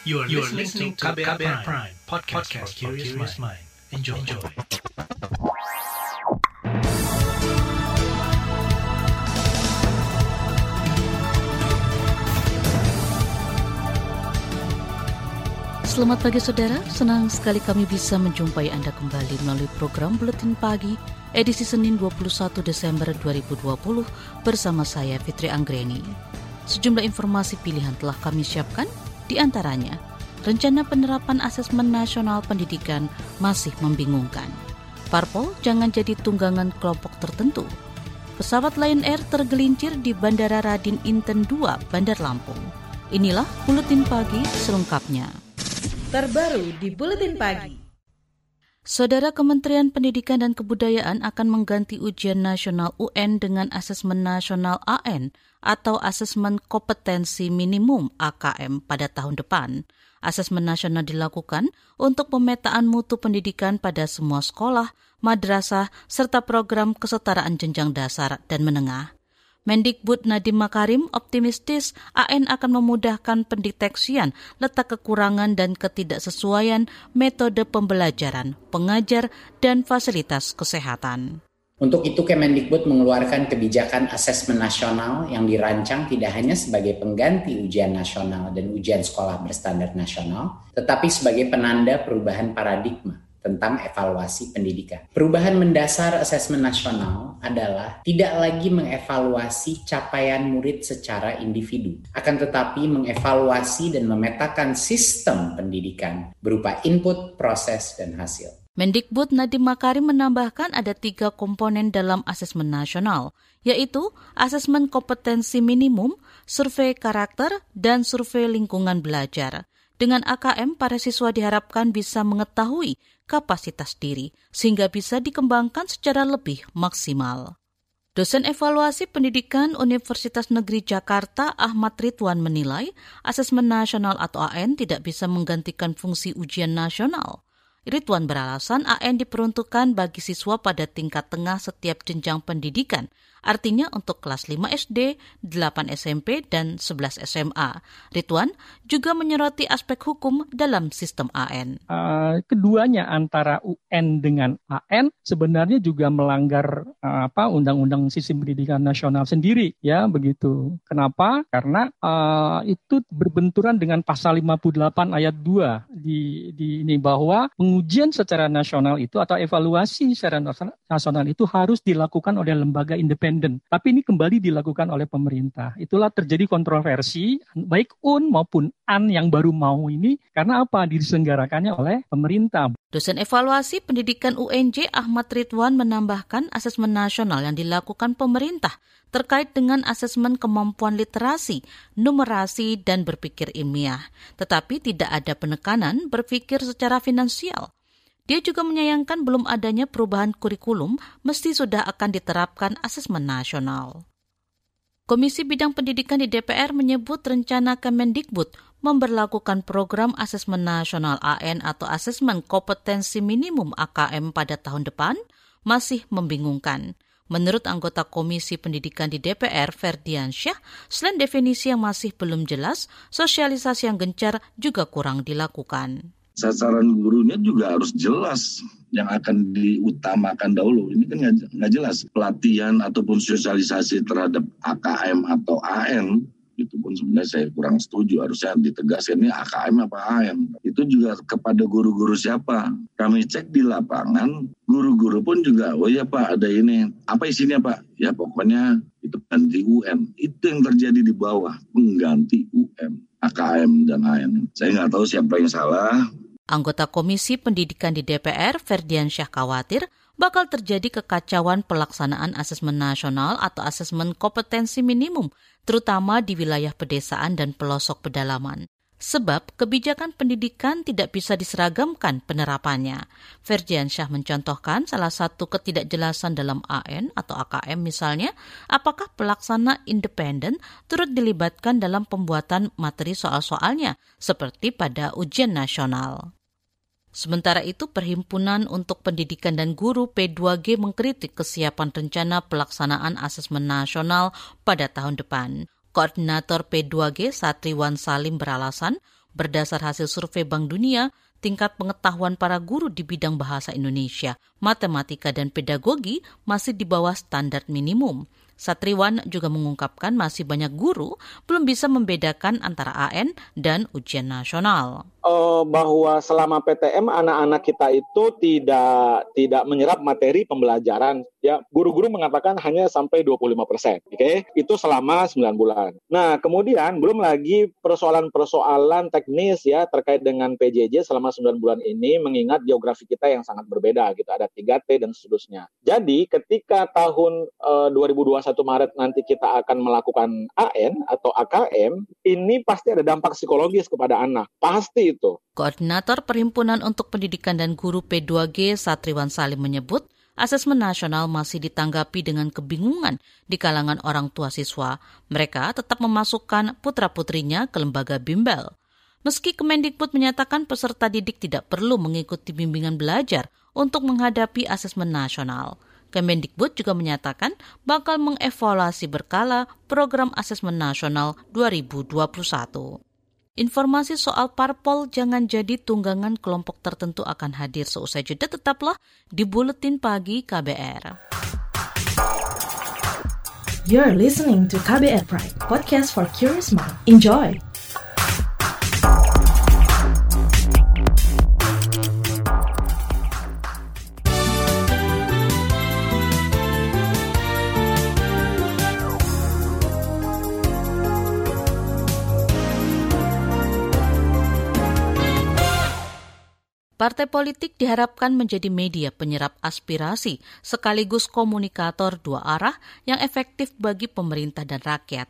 You are, you are listening to KBR, KBR Prime, Prime podcast, podcast for curious mind. Enjoy. Enjoy. Selamat pagi saudara, senang sekali kami bisa menjumpai Anda kembali melalui program Buletin Pagi edisi Senin 21 Desember 2020 bersama saya Fitri Anggreni. Sejumlah informasi pilihan telah kami siapkan di antaranya, rencana penerapan asesmen nasional pendidikan masih membingungkan. Parpol jangan jadi tunggangan kelompok tertentu. Pesawat Lion Air tergelincir di Bandara Radin Inten 2, Bandar Lampung. Inilah Buletin Pagi selengkapnya. Terbaru di Buletin Pagi. Saudara Kementerian Pendidikan dan Kebudayaan akan mengganti ujian nasional UN dengan asesmen nasional AN atau asesmen kompetensi minimum AKM pada tahun depan. Asesmen nasional dilakukan untuk pemetaan mutu pendidikan pada semua sekolah, madrasah, serta program kesetaraan jenjang dasar dan menengah. Mendikbud Nadiem Makarim optimistis AN akan memudahkan pendeteksian letak kekurangan dan ketidaksesuaian metode pembelajaran, pengajar, dan fasilitas kesehatan. Untuk itu Kemendikbud mengeluarkan kebijakan asesmen nasional yang dirancang tidak hanya sebagai pengganti ujian nasional dan ujian sekolah berstandar nasional, tetapi sebagai penanda perubahan paradigma tentang evaluasi pendidikan. Perubahan mendasar asesmen nasional adalah tidak lagi mengevaluasi capaian murid secara individu, akan tetapi mengevaluasi dan memetakan sistem pendidikan berupa input, proses, dan hasil. Mendikbud Nadiem Makarim menambahkan ada tiga komponen dalam asesmen nasional, yaitu asesmen kompetensi minimum, survei karakter, dan survei lingkungan belajar. Dengan AKM, para siswa diharapkan bisa mengetahui kapasitas diri, sehingga bisa dikembangkan secara lebih maksimal. Dosen Evaluasi Pendidikan Universitas Negeri Jakarta Ahmad Ridwan menilai asesmen nasional atau AN tidak bisa menggantikan fungsi ujian nasional. Ridwan beralasan AN diperuntukkan bagi siswa pada tingkat tengah setiap jenjang pendidikan, artinya untuk kelas 5 SD, 8 SMP, dan 11 SMA. Ridwan juga menyoroti aspek hukum dalam sistem AN. Uh, keduanya antara UN dengan AN sebenarnya juga melanggar uh, apa Undang-Undang Sistem Pendidikan Nasional sendiri, ya begitu. Kenapa? Karena uh, itu berbenturan dengan pasal 58 ayat 2 di, di ini bahwa pengujian secara nasional itu atau evaluasi secara nasional itu harus dilakukan oleh lembaga independen. Tapi ini kembali dilakukan oleh pemerintah. Itulah terjadi kontroversi baik UN maupun AN yang baru mau ini karena apa diselenggarakannya oleh pemerintah. Dosen evaluasi pendidikan UNJ Ahmad Ridwan menambahkan asesmen nasional yang dilakukan pemerintah terkait dengan asesmen kemampuan literasi, numerasi, dan berpikir ilmiah, tetapi tidak ada penekanan berpikir secara finansial. Dia juga menyayangkan belum adanya perubahan kurikulum mesti sudah akan diterapkan asesmen nasional. Komisi Bidang Pendidikan di DPR menyebut rencana Kemendikbud memberlakukan program asesmen nasional AN atau asesmen kompetensi minimum AKM pada tahun depan masih membingungkan. Menurut anggota Komisi Pendidikan di DPR, Ferdian Syah, selain definisi yang masih belum jelas, sosialisasi yang gencar juga kurang dilakukan. Sasaran gurunya juga harus jelas yang akan diutamakan dahulu. Ini kan nggak jelas. Pelatihan ataupun sosialisasi terhadap AKM atau AN itu pun sebenarnya saya kurang setuju. Harusnya ditegaskan ini AKM apa AM itu juga kepada guru-guru siapa? Kami cek di lapangan guru-guru pun juga oh ya Pak ada ini. Apa isinya Pak? Ya pokoknya itu ganti UN itu yang terjadi di bawah pengganti UN AKM dan AM saya nggak tahu siapa yang salah Anggota Komisi Pendidikan di DPR, Ferdian Syah khawatir bakal terjadi kekacauan pelaksanaan asesmen nasional atau asesmen kompetensi minimum terutama di wilayah pedesaan dan pelosok pedalaman. Sebab kebijakan pendidikan tidak bisa diseragamkan penerapannya. Ferdian Syah mencontohkan salah satu ketidakjelasan dalam AN atau AKM misalnya, apakah pelaksana independen turut dilibatkan dalam pembuatan materi soal-soalnya, seperti pada ujian nasional. Sementara itu, Perhimpunan untuk Pendidikan dan Guru P2G mengkritik kesiapan rencana pelaksanaan asesmen nasional pada tahun depan. Koordinator P2G Satriwan Salim beralasan Berdasar hasil survei Bank Dunia, tingkat pengetahuan para guru di bidang bahasa Indonesia, matematika, dan pedagogi masih di bawah standar minimum. Satriwan juga mengungkapkan masih banyak guru belum bisa membedakan antara AN dan ujian nasional. Uh, bahwa selama PTM anak-anak kita itu tidak tidak menyerap materi pembelajaran ya guru-guru mengatakan hanya sampai 25 persen oke? Okay? itu selama 9 bulan. Nah kemudian belum lagi persoalan-persoalan teknis ya terkait dengan PJJ selama 9 bulan ini mengingat geografi kita yang sangat berbeda gitu. Ada 3T dan seterusnya. Jadi ketika tahun uh, 2021 Maret nanti kita akan melakukan AN atau AKM ini pasti ada dampak psikologis kepada anak. Pasti itu. Koordinator Perhimpunan untuk Pendidikan dan Guru P2G Satriwan Salim menyebut asesmen nasional masih ditanggapi dengan kebingungan di kalangan orang tua siswa. Mereka tetap memasukkan putra-putrinya ke lembaga bimbel. Meski Kemendikbud menyatakan peserta didik tidak perlu mengikuti bimbingan belajar untuk menghadapi asesmen nasional. Kemendikbud juga menyatakan bakal mengevaluasi berkala program asesmen nasional 2021. Informasi soal parpol jangan jadi tunggangan kelompok tertentu akan hadir seusai jeda tetaplah di Buletin Pagi KBR. You're listening to KBR Pride, podcast for curious mind. Enjoy! Partai politik diharapkan menjadi media penyerap aspirasi sekaligus komunikator dua arah yang efektif bagi pemerintah dan rakyat.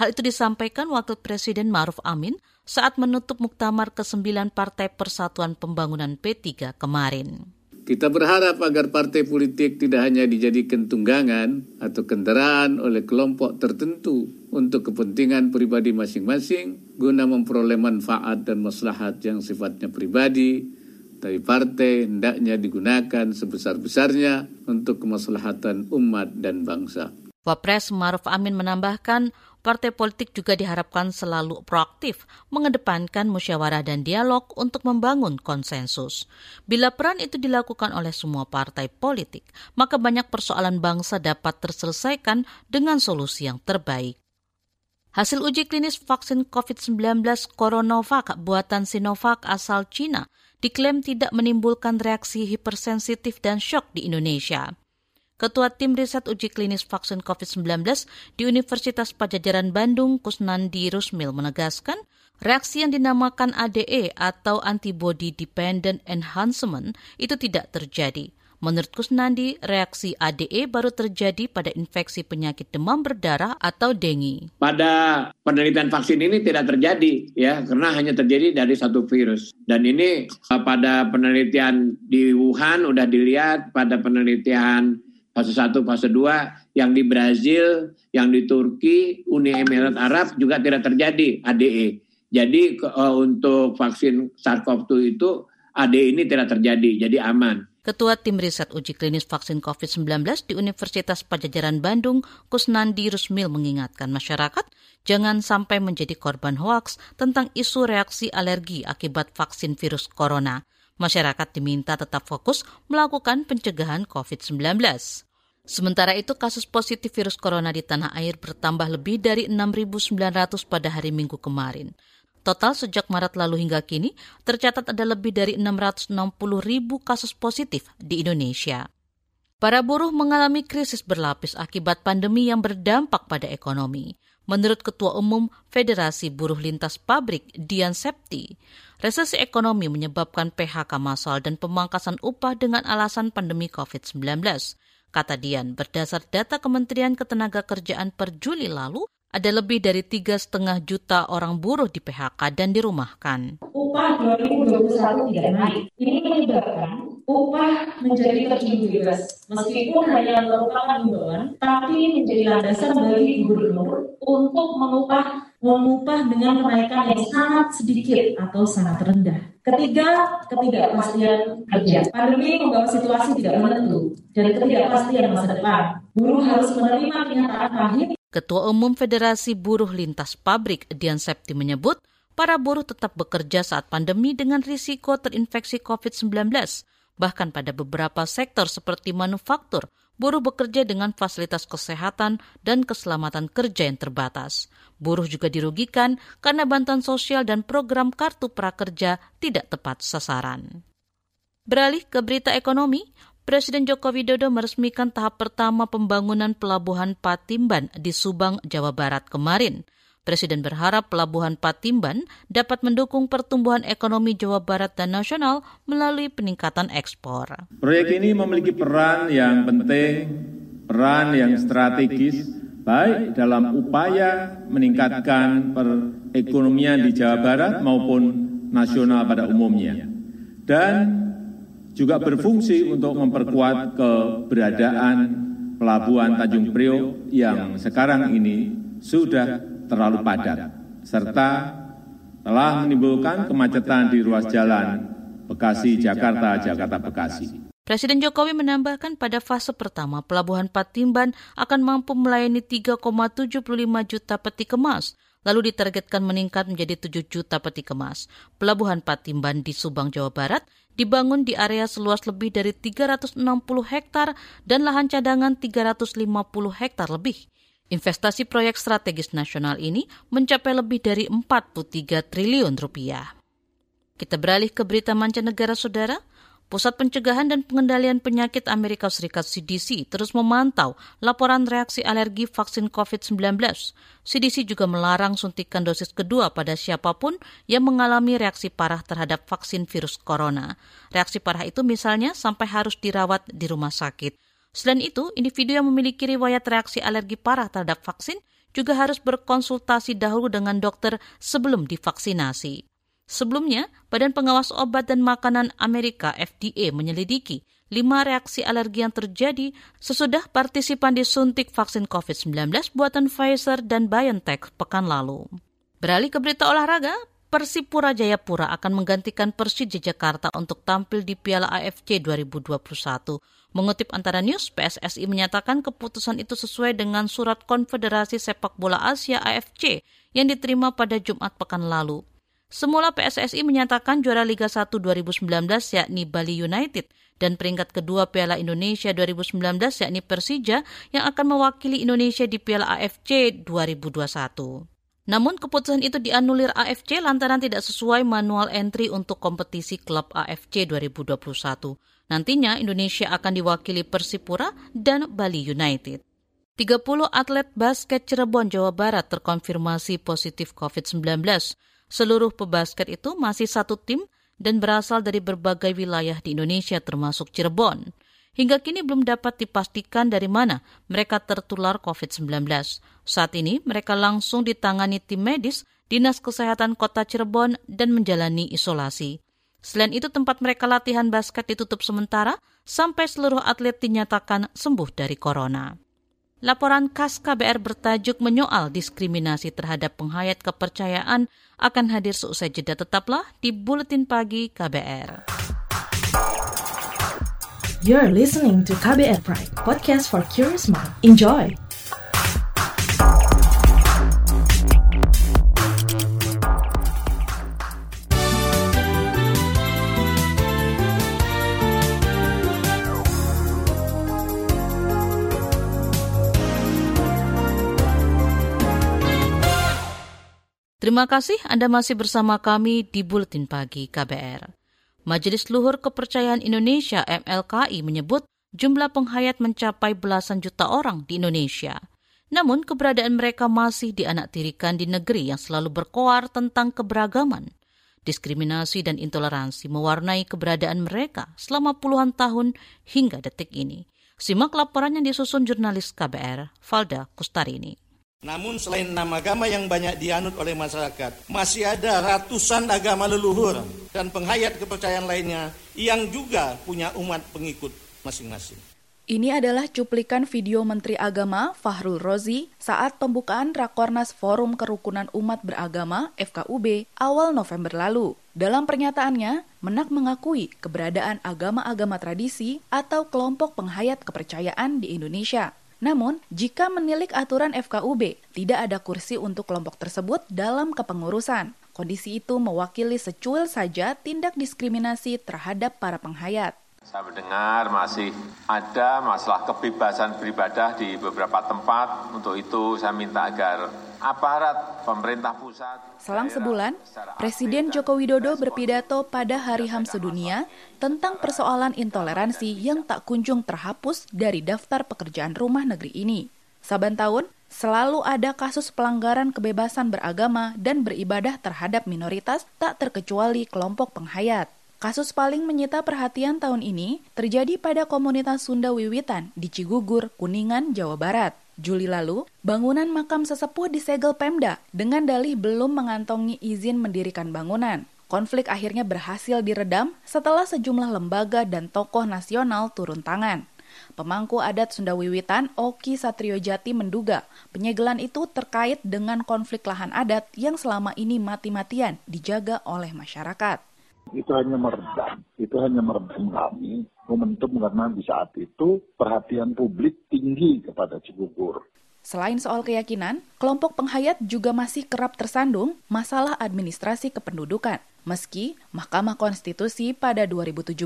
Hal itu disampaikan Wakil Presiden Maruf Amin saat menutup muktamar ke-9 Partai Persatuan Pembangunan P3 kemarin. Kita berharap agar partai politik tidak hanya dijadikan tunggangan atau kendaraan oleh kelompok tertentu untuk kepentingan pribadi masing-masing guna memperoleh manfaat dan maslahat yang sifatnya pribadi, dari partai hendaknya digunakan sebesar-besarnya untuk kemaslahatan umat dan bangsa. Wapres Maruf Amin menambahkan, partai politik juga diharapkan selalu proaktif, mengedepankan musyawarah dan dialog untuk membangun konsensus. Bila peran itu dilakukan oleh semua partai politik, maka banyak persoalan bangsa dapat terselesaikan dengan solusi yang terbaik. Hasil uji klinis vaksin COVID-19 Coronavac buatan Sinovac asal Cina diklaim tidak menimbulkan reaksi hipersensitif dan shock di Indonesia. Ketua Tim Riset Uji Klinis Vaksin COVID-19 di Universitas Pajajaran Bandung, Kusnandi Rusmil menegaskan, reaksi yang dinamakan ADE atau Antibody Dependent Enhancement itu tidak terjadi. Menurut Kusnandi, reaksi ADE baru terjadi pada infeksi penyakit demam berdarah atau dengue. Pada penelitian vaksin ini tidak terjadi ya karena hanya terjadi dari satu virus. Dan ini eh, pada penelitian di Wuhan udah dilihat pada penelitian fase 1, fase 2 yang di Brazil, yang di Turki, Uni Emirat Arab juga tidak terjadi ADE. Jadi uh, untuk vaksin SARS-CoV-2 itu ADE ini tidak terjadi, jadi aman. Ketua Tim Riset Uji Klinis Vaksin COVID-19 di Universitas Pajajaran Bandung, Kusnandi Rusmil mengingatkan masyarakat jangan sampai menjadi korban hoaks tentang isu reaksi alergi akibat vaksin virus corona. Masyarakat diminta tetap fokus melakukan pencegahan COVID-19. Sementara itu, kasus positif virus corona di tanah air bertambah lebih dari 6.900 pada hari Minggu kemarin. Total sejak Maret lalu hingga kini tercatat ada lebih dari 660 ribu kasus positif di Indonesia. Para buruh mengalami krisis berlapis akibat pandemi yang berdampak pada ekonomi. Menurut Ketua Umum Federasi Buruh Lintas Pabrik Dian Septi, resesi ekonomi menyebabkan PHK massal dan pemangkasan upah dengan alasan pandemi COVID-19. Kata Dian, berdasar data Kementerian Ketenagakerjaan per Juli lalu, ada lebih dari tiga setengah juta orang buruh di PHK dan dirumahkan. Upah 2021 tidak naik. Ini menyebabkan upah menjadi terjun bebas. Meskipun hanya merupakan himbauan, tapi menjadi landasan bagi gubernur untuk mengupah mengupah dengan kenaikan yang sangat sedikit atau sangat rendah. Ketiga, ketidakpastian kerja. Pandemi membawa situasi tidak menentu dan ketidakpastian masa depan. Buruh harus menerima kenyataan pahit Ketua Umum Federasi Buruh Lintas Pabrik Dian Septi menyebut, para buruh tetap bekerja saat pandemi dengan risiko terinfeksi COVID-19. Bahkan pada beberapa sektor seperti manufaktur, buruh bekerja dengan fasilitas kesehatan dan keselamatan kerja yang terbatas. Buruh juga dirugikan karena bantuan sosial dan program kartu prakerja tidak tepat sasaran. Beralih ke berita ekonomi, Presiden Joko Widodo meresmikan tahap pertama pembangunan pelabuhan Patimban di Subang, Jawa Barat kemarin. Presiden berharap pelabuhan Patimban dapat mendukung pertumbuhan ekonomi Jawa Barat dan nasional melalui peningkatan ekspor. Proyek ini memiliki peran yang penting, peran yang strategis, baik dalam upaya meningkatkan perekonomian di Jawa Barat maupun nasional pada umumnya. Dan juga berfungsi untuk memperkuat keberadaan pelabuhan Tanjung Priok yang sekarang ini sudah terlalu padat, serta telah menimbulkan kemacetan di ruas jalan Bekasi-Jakarta, Jakarta-Bekasi. Presiden Jokowi menambahkan pada fase pertama Pelabuhan Patimban akan mampu melayani 3,75 juta peti kemas lalu ditargetkan meningkat menjadi 7 juta peti kemas. Pelabuhan Patimban di Subang, Jawa Barat dibangun di area seluas lebih dari 360 hektar dan lahan cadangan 350 hektar lebih. Investasi proyek strategis nasional ini mencapai lebih dari 43 triliun rupiah. Kita beralih ke berita mancanegara, saudara. Pusat Pencegahan dan Pengendalian Penyakit Amerika Serikat CDC terus memantau laporan reaksi alergi vaksin COVID-19. CDC juga melarang suntikan dosis kedua pada siapa pun yang mengalami reaksi parah terhadap vaksin virus corona. Reaksi parah itu misalnya sampai harus dirawat di rumah sakit. Selain itu, individu yang memiliki riwayat reaksi alergi parah terhadap vaksin juga harus berkonsultasi dahulu dengan dokter sebelum divaksinasi. Sebelumnya, Badan Pengawas Obat dan Makanan Amerika FDA menyelidiki lima reaksi alergi yang terjadi sesudah partisipan disuntik vaksin COVID-19 buatan Pfizer dan BioNTech pekan lalu. Beralih ke berita olahraga, Persipura Jayapura akan menggantikan Persija Jakarta untuk tampil di Piala AFC 2021. Mengutip antara news, PSSI menyatakan keputusan itu sesuai dengan surat Konfederasi Sepak Bola Asia AFC yang diterima pada Jumat pekan lalu. Semula PSSI menyatakan juara Liga 1 2019 yakni Bali United dan peringkat kedua Piala Indonesia 2019 yakni Persija yang akan mewakili Indonesia di Piala AFC 2021. Namun keputusan itu dianulir AFC lantaran tidak sesuai manual entry untuk kompetisi klub AFC 2021. Nantinya Indonesia akan diwakili Persipura dan Bali United. 30 atlet basket Cirebon, Jawa Barat terkonfirmasi positif COVID-19. Seluruh pebasket itu masih satu tim dan berasal dari berbagai wilayah di Indonesia termasuk Cirebon. Hingga kini belum dapat dipastikan dari mana mereka tertular COVID-19. Saat ini mereka langsung ditangani tim medis Dinas Kesehatan Kota Cirebon dan menjalani isolasi. Selain itu tempat mereka latihan basket ditutup sementara sampai seluruh atlet dinyatakan sembuh dari corona. Laporan khas KBR bertajuk menyoal diskriminasi terhadap penghayat kepercayaan akan hadir seusai jeda tetaplah di Buletin Pagi KBR. You're listening to KBR Pride, podcast for curious mind. Enjoy! Terima kasih Anda masih bersama kami di Buletin Pagi KBR. Majelis Luhur Kepercayaan Indonesia MLKI menyebut jumlah penghayat mencapai belasan juta orang di Indonesia. Namun keberadaan mereka masih dianaktirikan di negeri yang selalu berkoar tentang keberagaman. Diskriminasi dan intoleransi mewarnai keberadaan mereka selama puluhan tahun hingga detik ini. Simak laporan yang disusun jurnalis KBR, Valda Kustarini. Namun selain enam agama yang banyak dianut oleh masyarakat, masih ada ratusan agama leluhur dan penghayat kepercayaan lainnya yang juga punya umat pengikut masing-masing. Ini adalah cuplikan video Menteri Agama Fahrul Rozi saat pembukaan Rakornas Forum Kerukunan Umat Beragama FKUB awal November lalu. Dalam pernyataannya, Menak mengakui keberadaan agama-agama tradisi atau kelompok penghayat kepercayaan di Indonesia. Namun, jika menilik aturan FKUB, tidak ada kursi untuk kelompok tersebut dalam kepengurusan. Kondisi itu mewakili secuil saja tindak diskriminasi terhadap para penghayat. Saya mendengar masih ada masalah kebebasan beribadah di beberapa tempat. Untuk itu saya minta agar aparat pemerintah pusat Selang sebulan, Presiden Joko Widodo berpidato pada Hari HAM Sedunia tentang persoalan intoleransi yang tak kunjung terhapus dari daftar pekerjaan rumah negeri ini. Saban tahun, selalu ada kasus pelanggaran kebebasan beragama dan beribadah terhadap minoritas tak terkecuali kelompok penghayat. Kasus paling menyita perhatian tahun ini terjadi pada komunitas Sunda Wiwitan di Cigugur, Kuningan, Jawa Barat. Juli lalu, bangunan makam sesepuh disegel Pemda dengan dalih belum mengantongi izin mendirikan bangunan. Konflik akhirnya berhasil diredam setelah sejumlah lembaga dan tokoh nasional turun tangan. Pemangku adat Sunda Wiwitan, Oki Satrio Jati menduga penyegelan itu terkait dengan konflik lahan adat yang selama ini mati-matian dijaga oleh masyarakat. Itu hanya meredam, itu hanya meredam kami momentum karena di saat itu perhatian publik tinggi kepada Cigugur. Selain soal keyakinan, kelompok penghayat juga masih kerap tersandung masalah administrasi kependudukan. Meski Mahkamah Konstitusi pada 2017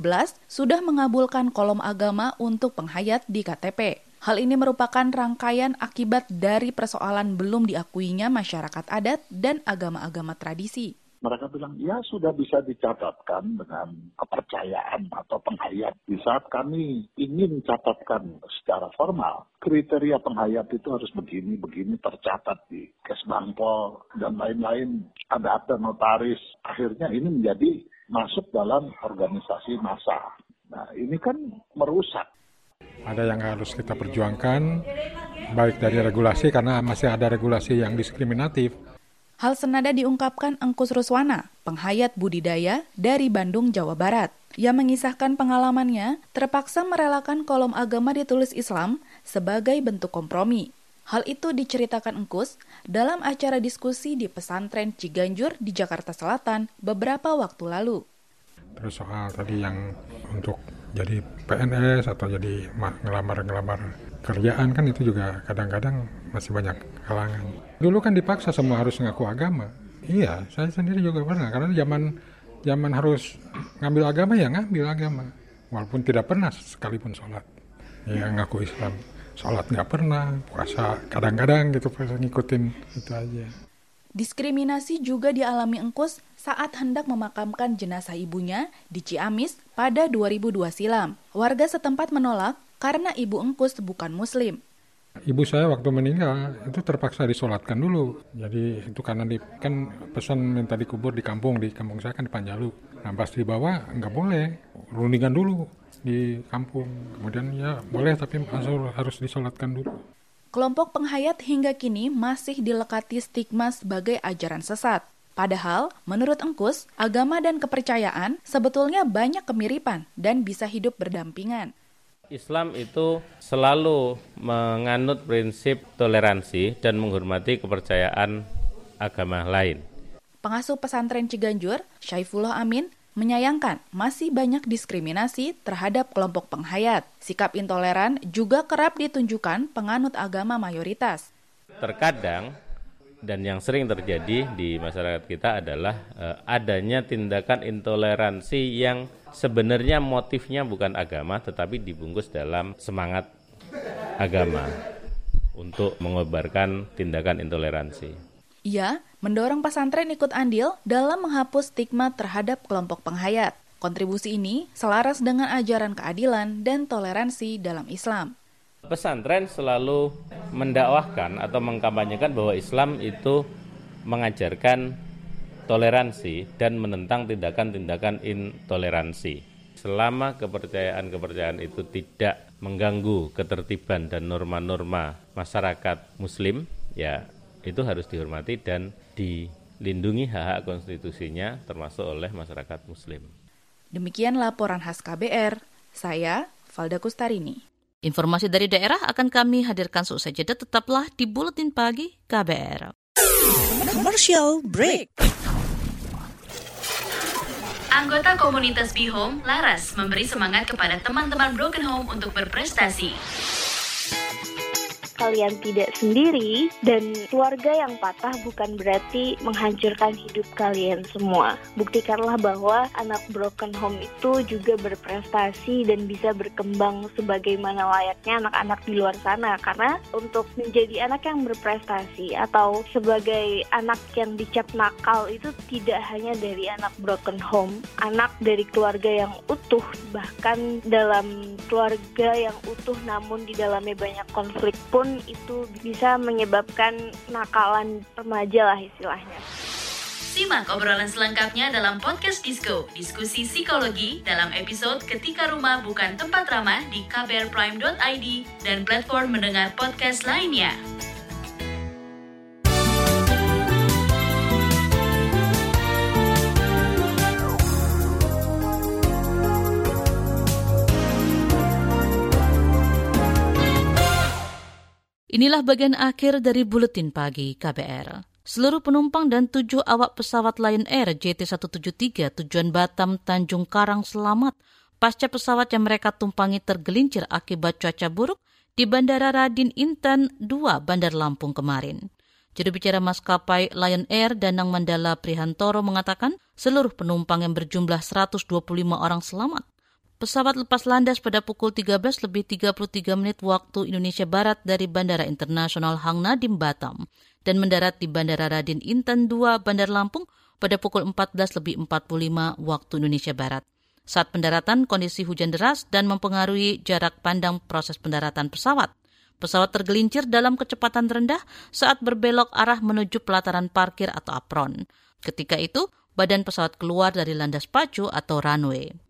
sudah mengabulkan kolom agama untuk penghayat di KTP. Hal ini merupakan rangkaian akibat dari persoalan belum diakuinya masyarakat adat dan agama-agama tradisi mereka bilang ya sudah bisa dicatatkan dengan kepercayaan atau penghayat. Di saat kami ingin catatkan secara formal, kriteria penghayat itu harus begini, begini tercatat di Kesbangpol dan lain-lain. Ada akte notaris. Akhirnya ini menjadi masuk dalam organisasi massa. Nah ini kan merusak. Ada yang harus kita perjuangkan, baik dari regulasi karena masih ada regulasi yang diskriminatif Hal senada diungkapkan Engkus Ruswana, penghayat budidaya dari Bandung, Jawa Barat. Ia mengisahkan pengalamannya terpaksa merelakan kolom agama ditulis Islam sebagai bentuk kompromi. Hal itu diceritakan Engkus dalam acara diskusi di pesantren Ciganjur di Jakarta Selatan beberapa waktu lalu. Terus soal tadi yang untuk jadi PNS atau jadi ngelamar-ngelamar kerjaan kan itu juga kadang-kadang masih banyak halangan. Dulu kan dipaksa semua harus ngaku agama. Iya, saya sendiri juga pernah karena zaman zaman harus ngambil agama ya ngambil agama. Walaupun tidak pernah sekalipun sholat. Ya ngaku Islam. Sholat nggak pernah, puasa kadang-kadang gitu pas ngikutin itu aja. Diskriminasi juga dialami Engkus saat hendak memakamkan jenazah ibunya di Ciamis pada 2002 silam. Warga setempat menolak karena ibu Engkus bukan muslim. Ibu saya waktu meninggal itu terpaksa disolatkan dulu. Jadi itu karena di, kan pesan minta dikubur di kampung, di kampung saya kan di Panjalu. Nah pas dibawa nggak boleh, rundingan dulu di kampung. Kemudian ya boleh tapi harus disolatkan dulu. Kelompok penghayat hingga kini masih dilekati stigma sebagai ajaran sesat. Padahal, menurut Engkus, agama dan kepercayaan sebetulnya banyak kemiripan dan bisa hidup berdampingan. Islam itu selalu menganut prinsip toleransi dan menghormati kepercayaan agama lain. Pengasuh pesantren Ciganjur, Syaifullah Amin, menyayangkan masih banyak diskriminasi terhadap kelompok penghayat. Sikap intoleran juga kerap ditunjukkan penganut agama mayoritas. Terkadang dan yang sering terjadi di masyarakat kita adalah eh, adanya tindakan intoleransi yang sebenarnya motifnya bukan agama tetapi dibungkus dalam semangat agama untuk mengobarkan tindakan intoleransi. Ia mendorong pesantren ikut andil dalam menghapus stigma terhadap kelompok penghayat. Kontribusi ini selaras dengan ajaran keadilan dan toleransi dalam Islam. Pesantren selalu mendakwahkan atau mengkampanyekan bahwa Islam itu mengajarkan toleransi dan menentang tindakan-tindakan intoleransi. Selama kepercayaan-kepercayaan itu tidak mengganggu ketertiban dan norma-norma masyarakat muslim, ya itu harus dihormati dan dilindungi hak-hak konstitusinya termasuk oleh masyarakat muslim. Demikian laporan khas KBR, saya Valda Kustarini. Informasi dari daerah akan kami hadirkan seusai jeda. Tetaplah di Buletin Pagi KBR. Commercial Break. Anggota komunitas Be Home, Laras, memberi semangat kepada teman-teman Broken Home untuk berprestasi kalian tidak sendiri dan keluarga yang patah bukan berarti menghancurkan hidup kalian semua. Buktikanlah bahwa anak broken home itu juga berprestasi dan bisa berkembang sebagaimana layaknya anak-anak di luar sana karena untuk menjadi anak yang berprestasi atau sebagai anak yang dicap nakal itu tidak hanya dari anak broken home, anak dari keluarga yang utuh bahkan dalam keluarga yang utuh namun di dalamnya banyak konflik pun itu bisa menyebabkan nakalan remaja lah istilahnya. Simak obrolan selengkapnya dalam podcast Disco, diskusi psikologi dalam episode Ketika Rumah Bukan Tempat Ramah di kbrprime.id dan platform mendengar podcast lainnya. Inilah bagian akhir dari Buletin Pagi KBR. Seluruh penumpang dan tujuh awak pesawat Lion Air JT173 tujuan Batam Tanjung Karang selamat pasca pesawat yang mereka tumpangi tergelincir akibat cuaca buruk di Bandara Radin Intan 2 Bandar Lampung kemarin. Juru bicara maskapai Lion Air Danang Mandala Prihantoro mengatakan seluruh penumpang yang berjumlah 125 orang selamat. Pesawat lepas landas pada pukul 13 lebih 33 menit waktu Indonesia Barat dari Bandara Internasional Hang Nadim Batam dan mendarat di Bandara Radin Intan 2 Bandar Lampung pada pukul 14 lebih 45 waktu Indonesia Barat. Saat pendaratan, kondisi hujan deras dan mempengaruhi jarak pandang proses pendaratan pesawat. Pesawat tergelincir dalam kecepatan rendah saat berbelok arah menuju pelataran parkir atau apron. Ketika itu, badan pesawat keluar dari landas pacu atau runway.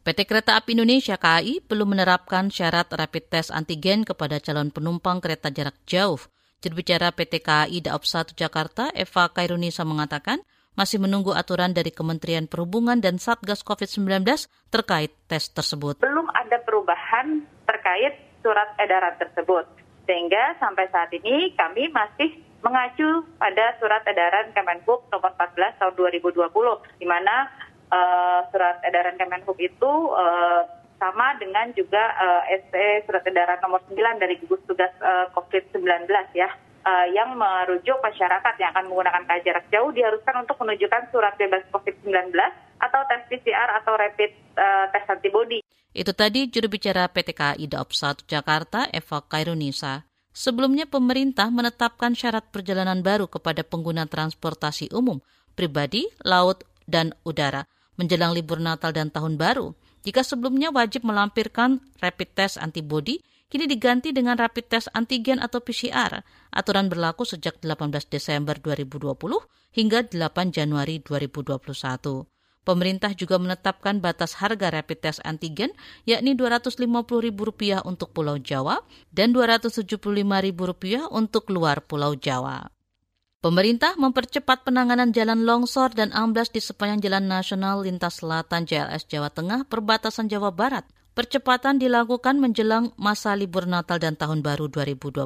PT Kereta Api Indonesia KAI belum menerapkan syarat rapid test antigen kepada calon penumpang kereta jarak jauh. Jurubicara PT KAI Daop 1 Jakarta, Eva Kairunisa mengatakan, masih menunggu aturan dari Kementerian Perhubungan dan Satgas COVID-19 terkait tes tersebut. Belum ada perubahan terkait surat edaran tersebut. Sehingga sampai saat ini kami masih mengacu pada surat edaran Kemenhub nomor 14 tahun 2020 di mana uh, surat edaran Kemenhub itu uh, sama dengan juga uh, ST surat edaran nomor 9 dari gugus tugas uh, COVID-19 ya uh, yang merujuk masyarakat yang akan menggunakan KJ jarak jauh diharuskan untuk menunjukkan surat bebas COVID-19 atau tes PCR atau rapid uh, tes antibody. Itu tadi juru bicara PT KAI Daop 1 Jakarta Eva Kairunisa. Sebelumnya pemerintah menetapkan syarat perjalanan baru kepada pengguna transportasi umum, pribadi, laut, dan udara menjelang libur Natal dan Tahun Baru. Jika sebelumnya wajib melampirkan rapid test antibody, kini diganti dengan rapid test antigen atau PCR. Aturan berlaku sejak 18 Desember 2020 hingga 8 Januari 2021. Pemerintah juga menetapkan batas harga rapid test antigen yakni Rp250.000 untuk Pulau Jawa dan Rp275.000 untuk luar Pulau Jawa. Pemerintah mempercepat penanganan jalan longsor dan amblas di sepanjang Jalan Nasional Lintas Selatan JLS Jawa Tengah perbatasan Jawa Barat. Percepatan dilakukan menjelang masa libur Natal dan Tahun Baru 2021.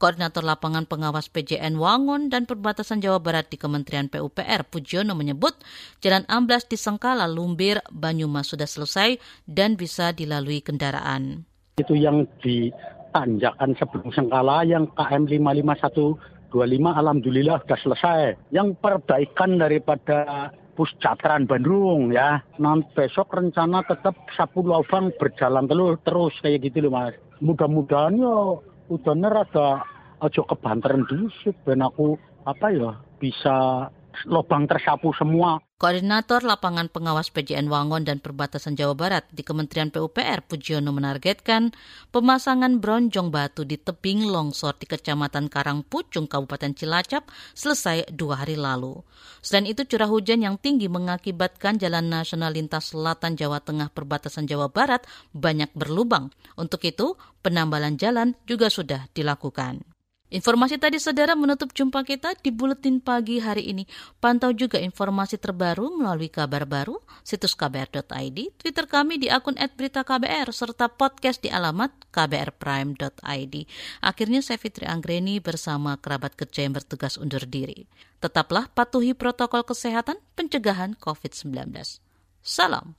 Koordinator Lapangan Pengawas PJN Wangon dan Perbatasan Jawa Barat di Kementerian PUPR Pujiono menyebut jalan amblas di Sengkala, Lumbir, Banyumas sudah selesai dan bisa dilalui kendaraan. Itu yang ditanjakan sebelum Sengkala yang KM 551 25 alhamdulillah sudah selesai. Yang perbaikan daripada Pusjatran Bandung ya. Nanti besok rencana tetap sapu lubang berjalan terus terus kayak gitu loh mas. Mudah-mudahan ya udah rada aja kebanteran dulu ben aku apa ya bisa lubang tersapu semua. Koordinator Lapangan Pengawas PJN Wangon dan Perbatasan Jawa Barat di Kementerian PUPR Pujiono menargetkan pemasangan bronjong batu di tebing longsor di Kecamatan Karangpucung, Kabupaten Cilacap selesai dua hari lalu. Selain itu curah hujan yang tinggi mengakibatkan Jalan Nasional Lintas Selatan Jawa Tengah Perbatasan Jawa Barat banyak berlubang. Untuk itu, penambalan jalan juga sudah dilakukan. Informasi tadi saudara menutup jumpa kita di Buletin Pagi hari ini. Pantau juga informasi terbaru melalui kabar baru, situs kbr.id, Twitter kami di akun @beritaKBR, serta podcast di alamat kbrprime.id. Akhirnya saya Fitri Anggreni bersama kerabat kerja yang bertugas undur diri. Tetaplah patuhi protokol kesehatan pencegahan COVID-19. Salam.